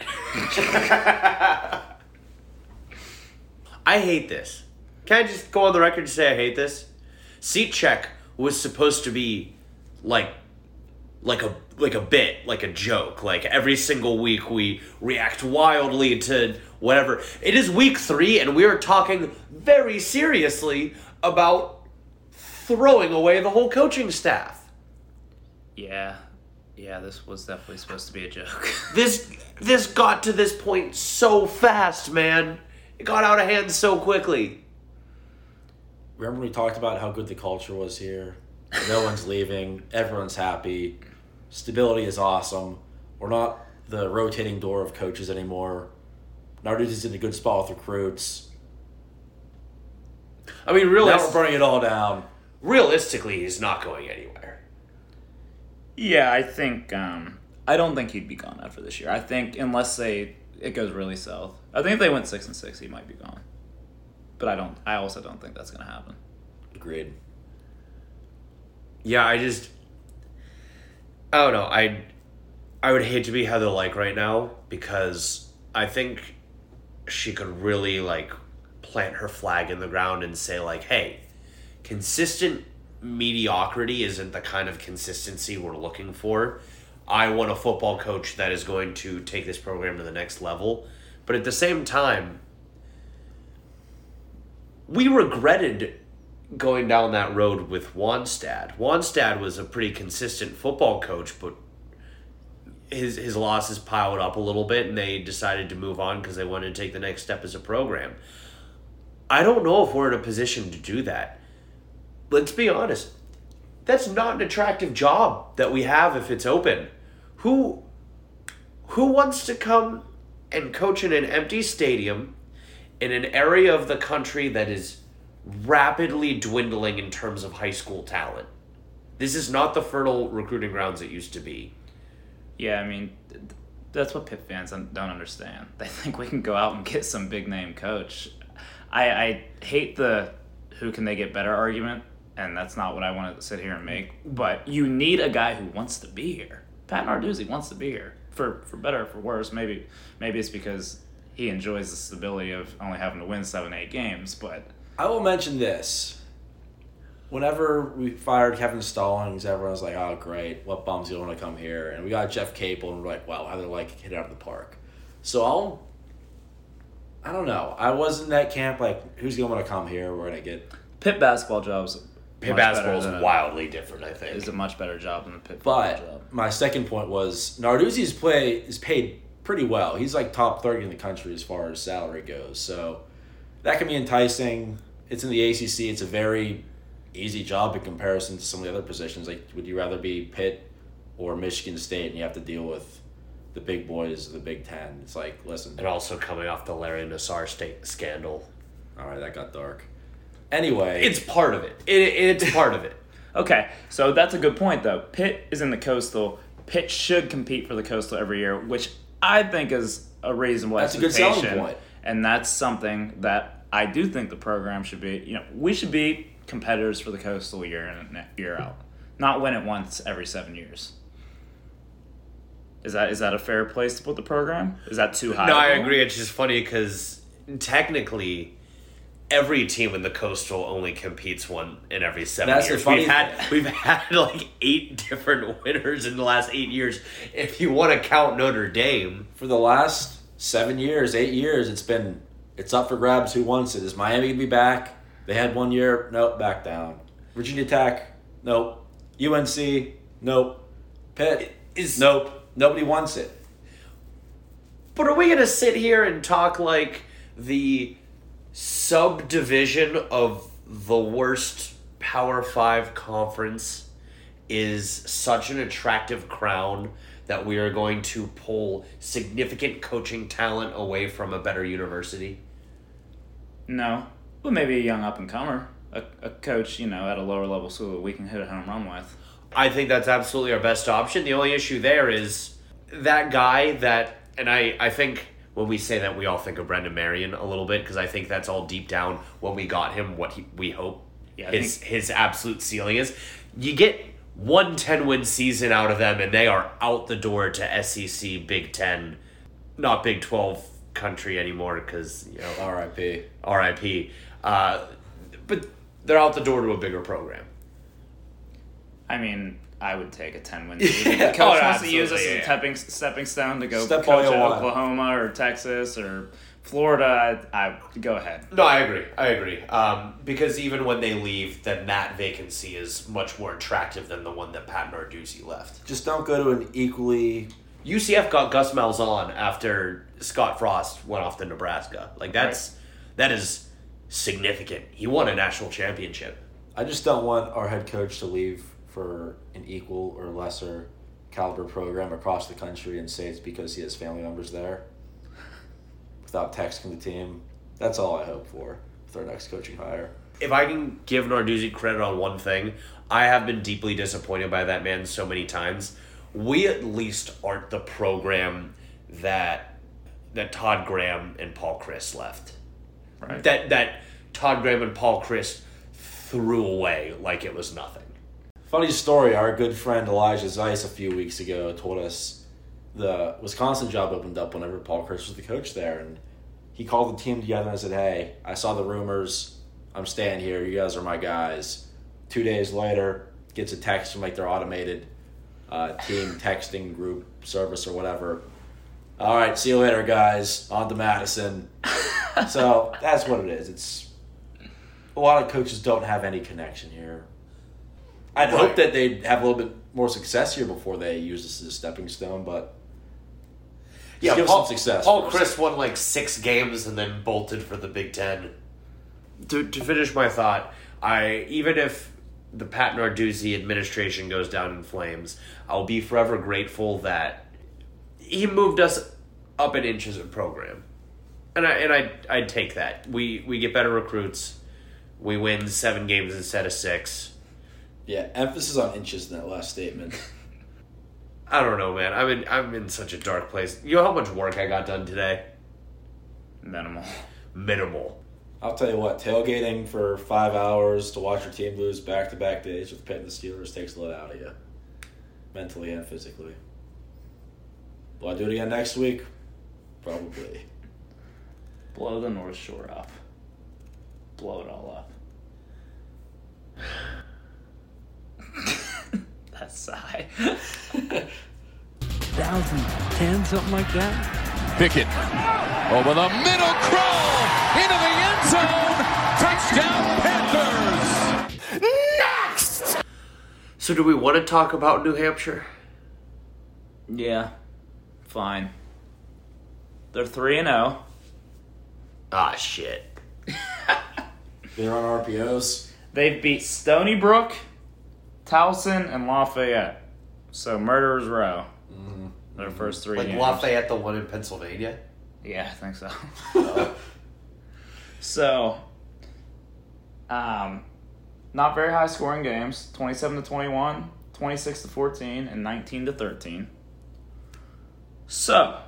I hate this. Can I just go on the record to say I hate this? Seat check was supposed to be like like a like a bit, like a joke. Like every single week we react wildly to whatever. It is week 3 and we are talking very seriously about throwing away the whole coaching staff. Yeah. Yeah, this was definitely supposed to be a joke. This this got to this point so fast, man. It got out of hand so quickly. Remember we talked about how good the culture was here? No one's leaving. Everyone's happy. Stability is awesome. We're not the rotating door of coaches anymore. Narduzzi's in a good spot with recruits. I mean, Now we're burning it all down. realistically, he's not going anywhere. Yeah, I think um, I don't think he'd be gone after this year. I think unless they it goes really south. I think if they went six and six, he might be gone. But I don't. I also don't think that's gonna happen. Agreed. Yeah, I just Oh, I don't know. I I would hate to be Heather Lyke right now because I think she could really like plant her flag in the ground and say like, "Hey, consistent mediocrity isn't the kind of consistency we're looking for. I want a football coach that is going to take this program to the next level." But at the same time, we regretted going down that road with Wannstedt. Wannstedt was a pretty consistent football coach, but his his losses piled up a little bit, and they decided to move on because they wanted to take the next step as a program. I don't know if we're in a position to do that. Let's be honest. That's not an attractive job that we have if it's open. Who who wants to come and coach in an empty stadium in an area of the country that is rapidly dwindling in terms of high school talent. This is not the fertile recruiting grounds it used to be. Yeah, I mean, th- th- that's what Pitt fans don't understand. They think we can go out and get some big name coach. I, I hate the who can they get better argument, and that's not what I want to sit here and make. But you need a guy who wants to be here. Pat Narduzzi wants to be here for for better or for worse. Maybe maybe it's because he enjoys the stability of only having to win seven eight games. But I will mention this. whenever we fired Kevin Stallings, everyone was like, "Oh, great! What bums you want to come here?" And we got Jeff Capel, and we're like, "Wow, how they like hit it out of the park." So I'll, I don't know. I was in that camp like, who's going to want to come here? We're gonna get. Pitt basketball jobs. Much basketball is than a- wildly different, I think. Is a much better job than the football But job. my second point was Narduzzi's play is paid pretty well. He's like top thirty in the country as far as salary goes. So that can be enticing. It's in the ACC. It's a very easy job in comparison to some of the other positions. Like, would you rather be Pitt or Michigan State, and you have to deal with the big boys of the Big Ten? It's like, listen, and also coming off the Larry Nassar state scandal. all right, that got dark. Anyway, It's part of it. it it's part of it. Okay, so that's a good point though. Pitt is in the coastal. Pitt should compete for the coastal every year, which I think is a reasonable That's a good selling point. And that's something that I do think the program should be. You know, we should be competitors for the coastal year in and year out, not win it once every seven years. Is that is that a fair place to put the program? Is that too high? No, I of a goal? agree. It's just funny because technically, every team in the coastal only competes one in every seven That's years. funny we've had we've had like eight different winners in the last eight years. If you want to count Notre Dame, for the last seven years, eight years, it's been it's up for grabs. Who wants it? Is Miami gonna be back? They had one year. Nope, back down. Virginia Tech. Nope. UNC. Nope. Pitt. is Nope. Nobody wants it. But are we gonna sit here and talk like the subdivision of the worst Power Five conference is such an attractive crown that we are going to pull significant coaching talent away from a better university? No, but maybe a young up and comer, a, a coach, you know, at a lower level school that we can hit a home run with. I think that's absolutely our best option. The only issue there is that guy that, and I, I think when we say that, we all think of Brennan Marion a little bit because I think that's all deep down when we got him what he, we hope Yeah, I his his absolute ceiling is. You get one 10 win season out of them, and they are out the door to SEC, Big Ten, not Big Twelve country anymore because you know R.I.P. RIP. Uh, but they're out the door to a bigger program. I mean, I would take a 10 win season. Yeah. Coach Oh, wants to use us absolutely, as a stepping, stepping stone to go Step coach you at. Oklahoma or Texas or Florida. I, I go ahead. No, I agree. I agree. Um, because even when they leave, then that vacancy is much more attractive than the one that Pat Narduzzi left. Just don't go to an equally. UCF got Gus Malzahn after Scott Frost went off to Nebraska. Like that's that is significant. He won a national championship. I just don't want our head coach to leave for an equal or lesser caliber program across the country and say it's because he has family members there without texting the team. That's all I hope for with our next coaching hire. If I can give Narduzzi credit on one thing, I have been deeply disappointed by that man so many times. We at least aren't the program that that Todd Graham and Paul Chryst left. Right. That that Todd Graham and Paul Chryst threw away like it was nothing. Funny story, our good friend Elijah Zeise a few weeks ago told us the Wisconsin job opened up whenever Paul Chryst was the coach there. And he called the team together and said, Hey, I saw the rumors. I'm staying here. You guys are my guys. Two days later, gets a text from like their automated uh, team texting group service or whatever. All right, see you later, guys. On to Madison. so that's what it is. It's a lot of coaches don't have any connection here. I'd Right. hope that they'd have a little bit more success here before they use this as a stepping stone, but Yeah, give Paul, some success Paul. Chryst won like six games and then bolted for the Big Ten. To, to finish my thought, I even if the Pat Narduzzi administration goes down in flames, I'll be forever grateful that he moved us up an inch as a program, and I and I I'd take that. We we get better recruits, we win seven games instead of six. yeah, emphasis on inches in that last statement. I don't know, man. I'm in I'm in such a dark place. You know how much work I got done today? Minimal. Minimal. I'll tell you what, tailgating for five hours to watch your team lose back to back days with Pitt and the Steelers takes a lot out of you, mentally and physically. Will I do it again next week? Probably. Blow the North Shore up. Blow it all up. That sigh. thousand, ten, something like that. Pickett over the middle crawl into the end zone. Touchdown Panthers. Next. So, do we want to talk about New Hampshire? yeah, fine. They're three and zero. Ah, shit. They're on RPOs. They've beat Stony Brook, Towson, and Lafayette. So Murderers Row. Their first three Like games. Lafayette, the one in Pennsylvania? Yeah, I think so. so, um, not very high scoring games 27 to 21, 26 to 14, and 19 to 13. So,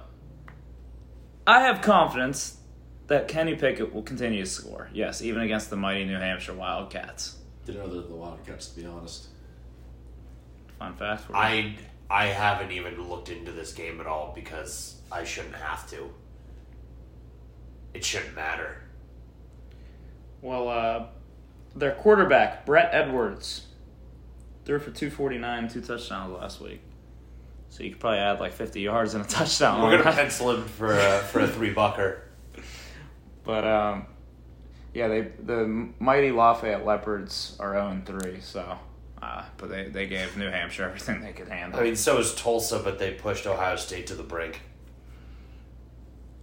I have confidence that Kenny Pickett will continue to score. Yes, even against the mighty New Hampshire Wildcats. Didn't know they're the Wildcats, to be honest. Fun fact. I I haven't even looked into this game at all because I shouldn't have to. It shouldn't matter. Well, uh, their quarterback, Brett Edwards, threw for 249, two touchdowns last week. So you could probably add like 50 yards and a touchdown. We're gonna that. pencil him for a, for a three bucker. But um, yeah, they the mighty Lafayette Leopards are 0 3. So, uh, but they, they gave New Hampshire everything they could handle. I mean, so is Tulsa, but they pushed Ohio State to the brink.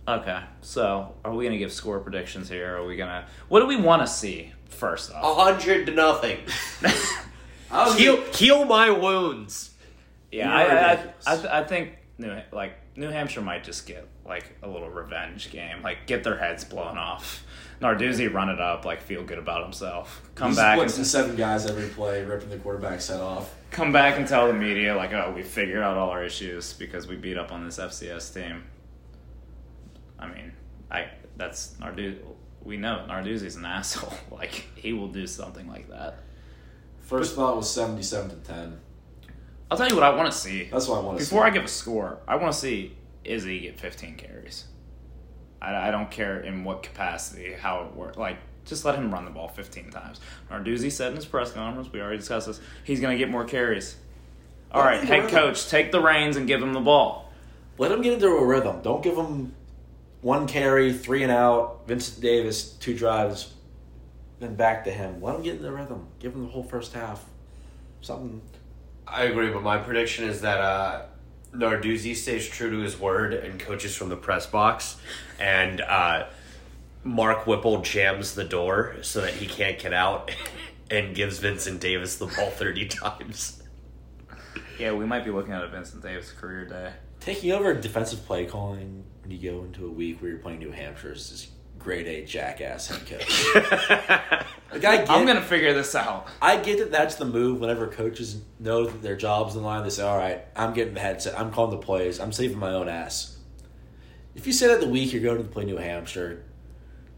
okay, so are we gonna give score predictions here? Are we gonna? What do we want to see first A hundred to nothing. I was heal heal my wounds. Yeah, I, I. I, I think New like New Hampshire might just get like a little revenge game, like get their heads blown off. Narduzzi run it up, like feel good about himself. Come He's back and seven guys every play, ripping the quarterback's head off. come back and tell the media like, oh, we figured out all our issues because we beat up on this FCS team. I mean, I that's Narduzzi. We know Narduzzi's an asshole. Like he will do something like that. First thought was seventy-seven to ten. I'll tell you what I want to see. That's what I want to see. Before I give a score, I want to see Izzy get 15 carries. I, I don't care in what capacity, how it works. Like, just let him run the ball 15 times. Narduzzi said in his press conference, we already discussed this, he's going to get more carries. All Let right, head coach, take the reins and give him the ball. Let him get into a rhythm. Don't give him one carry, three and out. Vincent Davis, two drives, then back to him. Let him get in the rhythm. Give him the whole first half. Something. I agree, but my prediction is that uh, Narduzzi stays true to his word and coaches from the press box, and uh, Mark Whipple jams the door so that he can't get out, and gives Vincent Davis the ball thirty times. Yeah, we might be looking at a Vincent Davis career day. Taking over defensive play calling when you go into a week where you're playing New Hampshire is this grade A jackass head coach. like I get, I'm going to figure this out. I get that that's the move. Whenever coaches know that their job's in line, they say, "All right, I'm getting the headset. I'm calling the plays. I'm saving my own ass." If you say that the week you're going to play New Hampshire,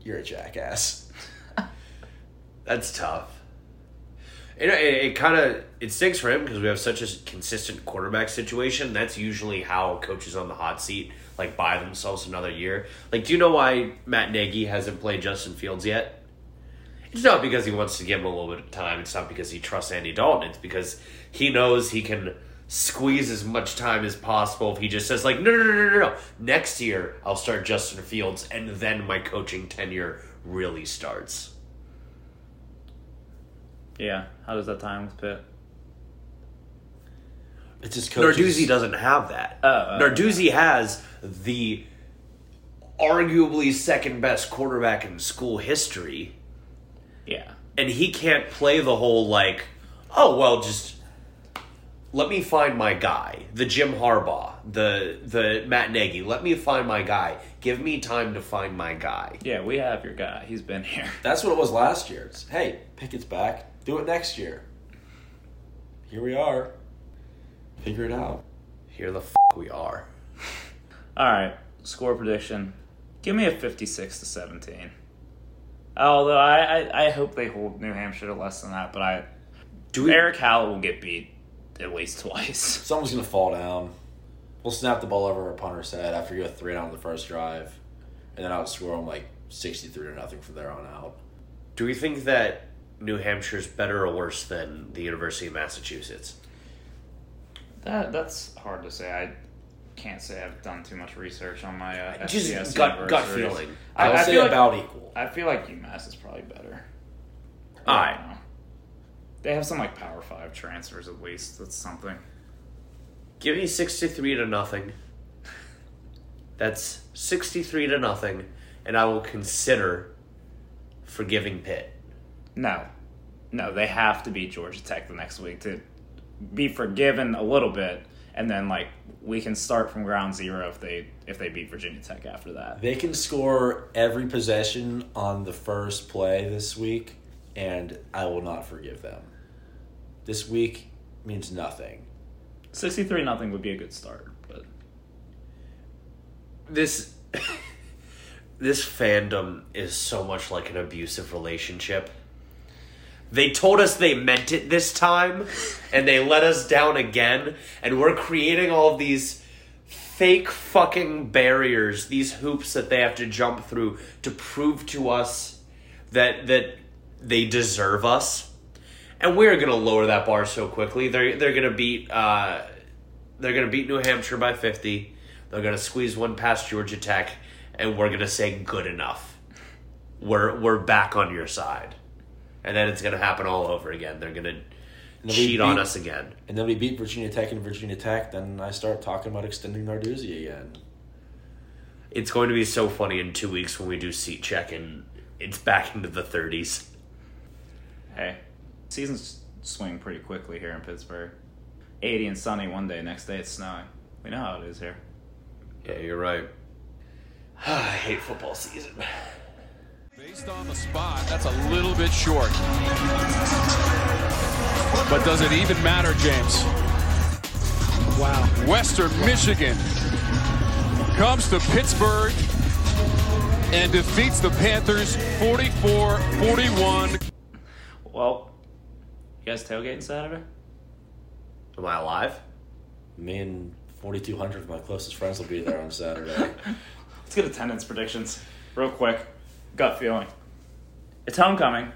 you're a jackass. That's tough. You know, it, it kind of it stinks for him because we have such a consistent quarterback situation. That's usually how coaches on the hot seat like buy themselves another year. Like, do you know why Matt Nagy hasn't played Justin Fields yet? It's not because he wants to give him a little bit of time. It's not because he trusts Andy Dalton. It's because he knows he can squeeze as much time as possible if he just says like, no, no, no, no, no, no. Next year I'll start Justin Fields, and then my coaching tenure really starts. Yeah, how does that time with? It's just coaches. Narduzzi doesn't have that. Oh, oh, Narduzzi has the arguably second best quarterback in school history, Yeah. and he can't play the whole like, oh well, just let me find my guy, the Jim Harbaugh, the the Matt Nagy. Let me find my guy. Give me time to find my guy. Yeah, we have your guy. He's been here. That's what it was last year. It's hey, Pickett's back. Do it next year. Here we are. Figure it out. Here the f- we are. All right, score prediction. Give me a 56 to 17. Although I, I, I hope they hold New Hampshire to less than that, but I Do we? Erick Hallett will get beat at least twice. Someone's gonna fall down. We'll snap the ball over our punter's head after you go three down on the first drive, and then I'll score them like sixty-three to nothing from there on out. Do we think that New Hampshire's better or worse than the University of Massachusetts? That that's hard to say. I can't say I've done too much research on my uh, Just FCS gut- gut feeling. I I, I say feel like, about equal. I feel like UMass is probably better. All I don't know. They have some like Power Five transfers at least. That's something. Give me 63 to nothing. That's 63 to nothing, and I will consider forgiving Pitt. No, no, they have to beat Georgia Tech the next week to be forgiven a little bit, and then like we can start from ground zero if they if they beat Virginia Tech after that. They can score every possession on the first play this week, and I will not forgive them. This week means nothing. Sixty three nothing would be a good start, but This this fandom is so much like an abusive relationship. They told us they meant it this time, and they let us down again, and we're creating all of these fake fucking barriers, these hoops that they have to jump through to prove to us that that they deserve us. And we're gonna lower that bar so quickly. They're they're gonna beat uh, they're gonna beat New Hampshire by fifty. They're gonna squeeze one past Georgia Tech, and we're gonna say good enough. We're we're back on your side, and then it's gonna happen all over again. They're gonna we cheat on us again. And then we beat Virginia Tech and Virginia Tech, then I start talking about extending Narduzzi again. It's going to be so funny in two weeks when we do seat check and it's back into the thirties. hey, seasons swing pretty quickly here in Pittsburgh. Eighty and sunny one day, next day it's snowing. We know how it is here. Yeah, you're right. I hate football season. Based on the spot, that's a little bit short. But does it even matter, James? Wow. Western Michigan comes to Pittsburgh and defeats the Panthers 44 41. Well, you guys tailgating Saturday? Am I alive? Me and 4,200 of my closest friends will be there on Saturday. Let's get attendance predictions real quick. Gut feeling. It's homecoming,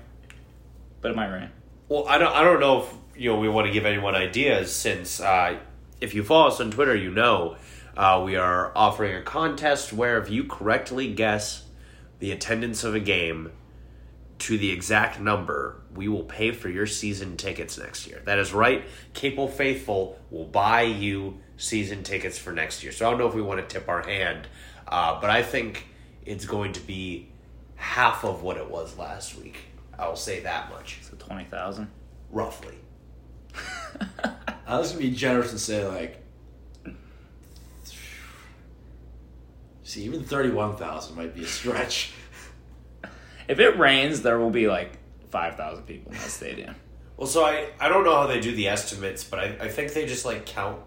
but it might rain. Well, I don't. I don't know if you know we want to give anyone ideas since uh, if you follow us on Twitter, you know uh, we are offering a contest where if you correctly guess the attendance of a game to the exact number, we will pay for your season tickets next year. That is right. Capel Faithful will buy you season tickets for next year. So I don't know if we want to tip our hand, uh, but I think it's going to be half of what it was last week. I will say that much, So twenty thousand. roughly. I was gonna be generous and say like, see, even thirty-one thousand might be a stretch. If it rains, there will be like five thousand people in that stadium. Well, so I, I don't know how they do the estimates, but I, I think they just like count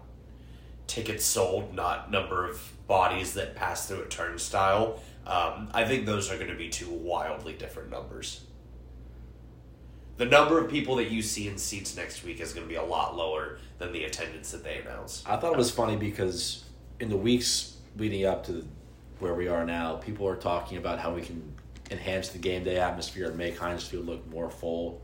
tickets sold, not number of bodies that pass through a turnstile. Um, I think those are going to be two wildly different numbers. The number of people that you see in seats next week is going to be a lot lower than the attendance that they announce. I thought it was funny because in the weeks leading up to where we are now, people are talking about how we can enhance the game day atmosphere and make Heinz Field look more full.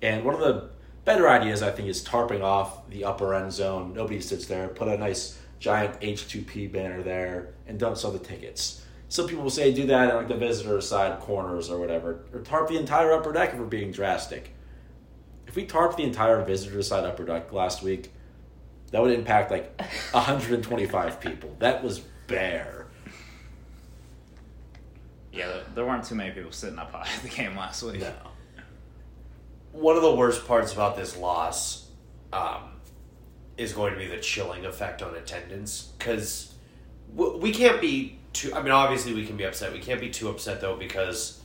And one of the better ideas, I think, is tarping off the upper end zone. Nobody sits there. Put a nice giant H2P banner there and don't sell the tickets. Some people will say do that at like the visitor side corners or whatever, or tarp the entire upper deck if we're being drastic. If we tarp the entire visitor side upper deck last week, that would impact like 125 people. That was bare. Yeah, there- there weren't too many people sitting up high at the game last week. No. One of the worst parts about this loss um, is going to be the chilling effect on attendance because we can't be too. I mean, obviously we can be upset. We can't be too upset though because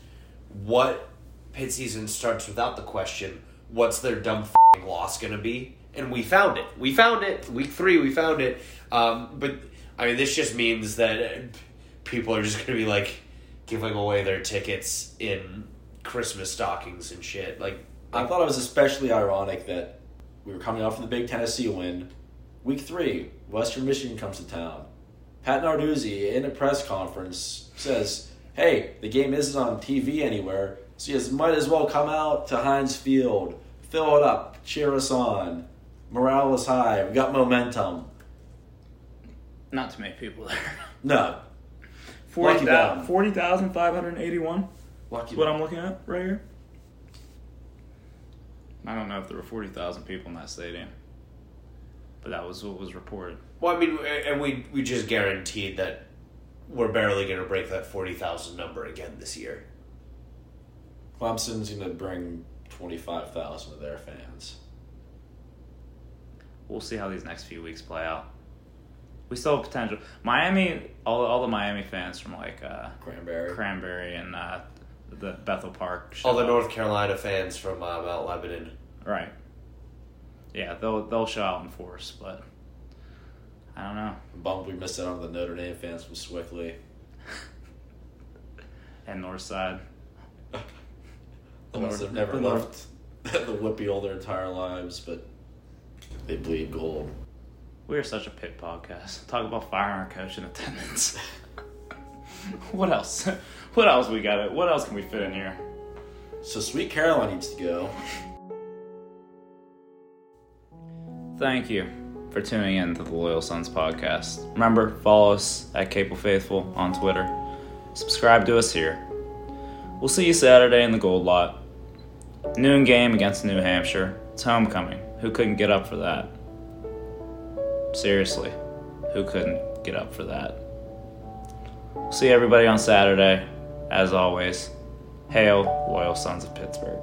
what Pitt season starts without the question: What's their dumb fing loss going to be? And we found it. We found it. Week three, we found it. Um, but I mean, this just means that people are just going to be like giving away their tickets in Christmas stockings and shit. Like, I thought it was especially ironic that we were coming off of the big Tennessee win. Week three, Western Michigan comes to town. Pat Narduzzi, in a press conference, says, Hey, the game isn't on TV anywhere, so you might as well come out to Heinz Field, fill it up, cheer us on. Morale is high. We got momentum. Not too many people there. No. Lucky them. 40,581. Lucky. what I'm looking at right here. I don't know if there were 40,000 people in that stadium. But that was what was reported. Well, I mean, and we we just guaranteed that we're barely going to break that forty thousand number again this year. Clemson's going to bring 25,000 of their fans. We'll see how these next few weeks play out. We still have potential. Miami, all, all the Miami fans from like uh, Cranberry. Cranberry and uh, the Bethel Park. show All the up. North Carolina fans from uh, Mount Lebanon. Right. Yeah, they'll they'll show out in force, but I don't know. Bummed we missed out on the Notre Dame fans from Sewickley. And Northside. The ones that have never The left the Whippy all their entire lives, but they bleed gold. We are such a Pitt podcast. Talk about firing our coach in attendance. what else? What else we got? What else can we fit in here? So Sweet Caroline needs to go. Thank you for tuning in to the Loyal Sons podcast. Remember, follow us at Capel Faithful on Twitter. Subscribe to us here. We'll see you Saturday in the Gold Lot. Noon game against New Hampshire. It's homecoming. Who couldn't get up for that? Seriously, who couldn't get up for that? We'll see everybody on Saturday. As always, hail Loyal Sons of Pittsburgh.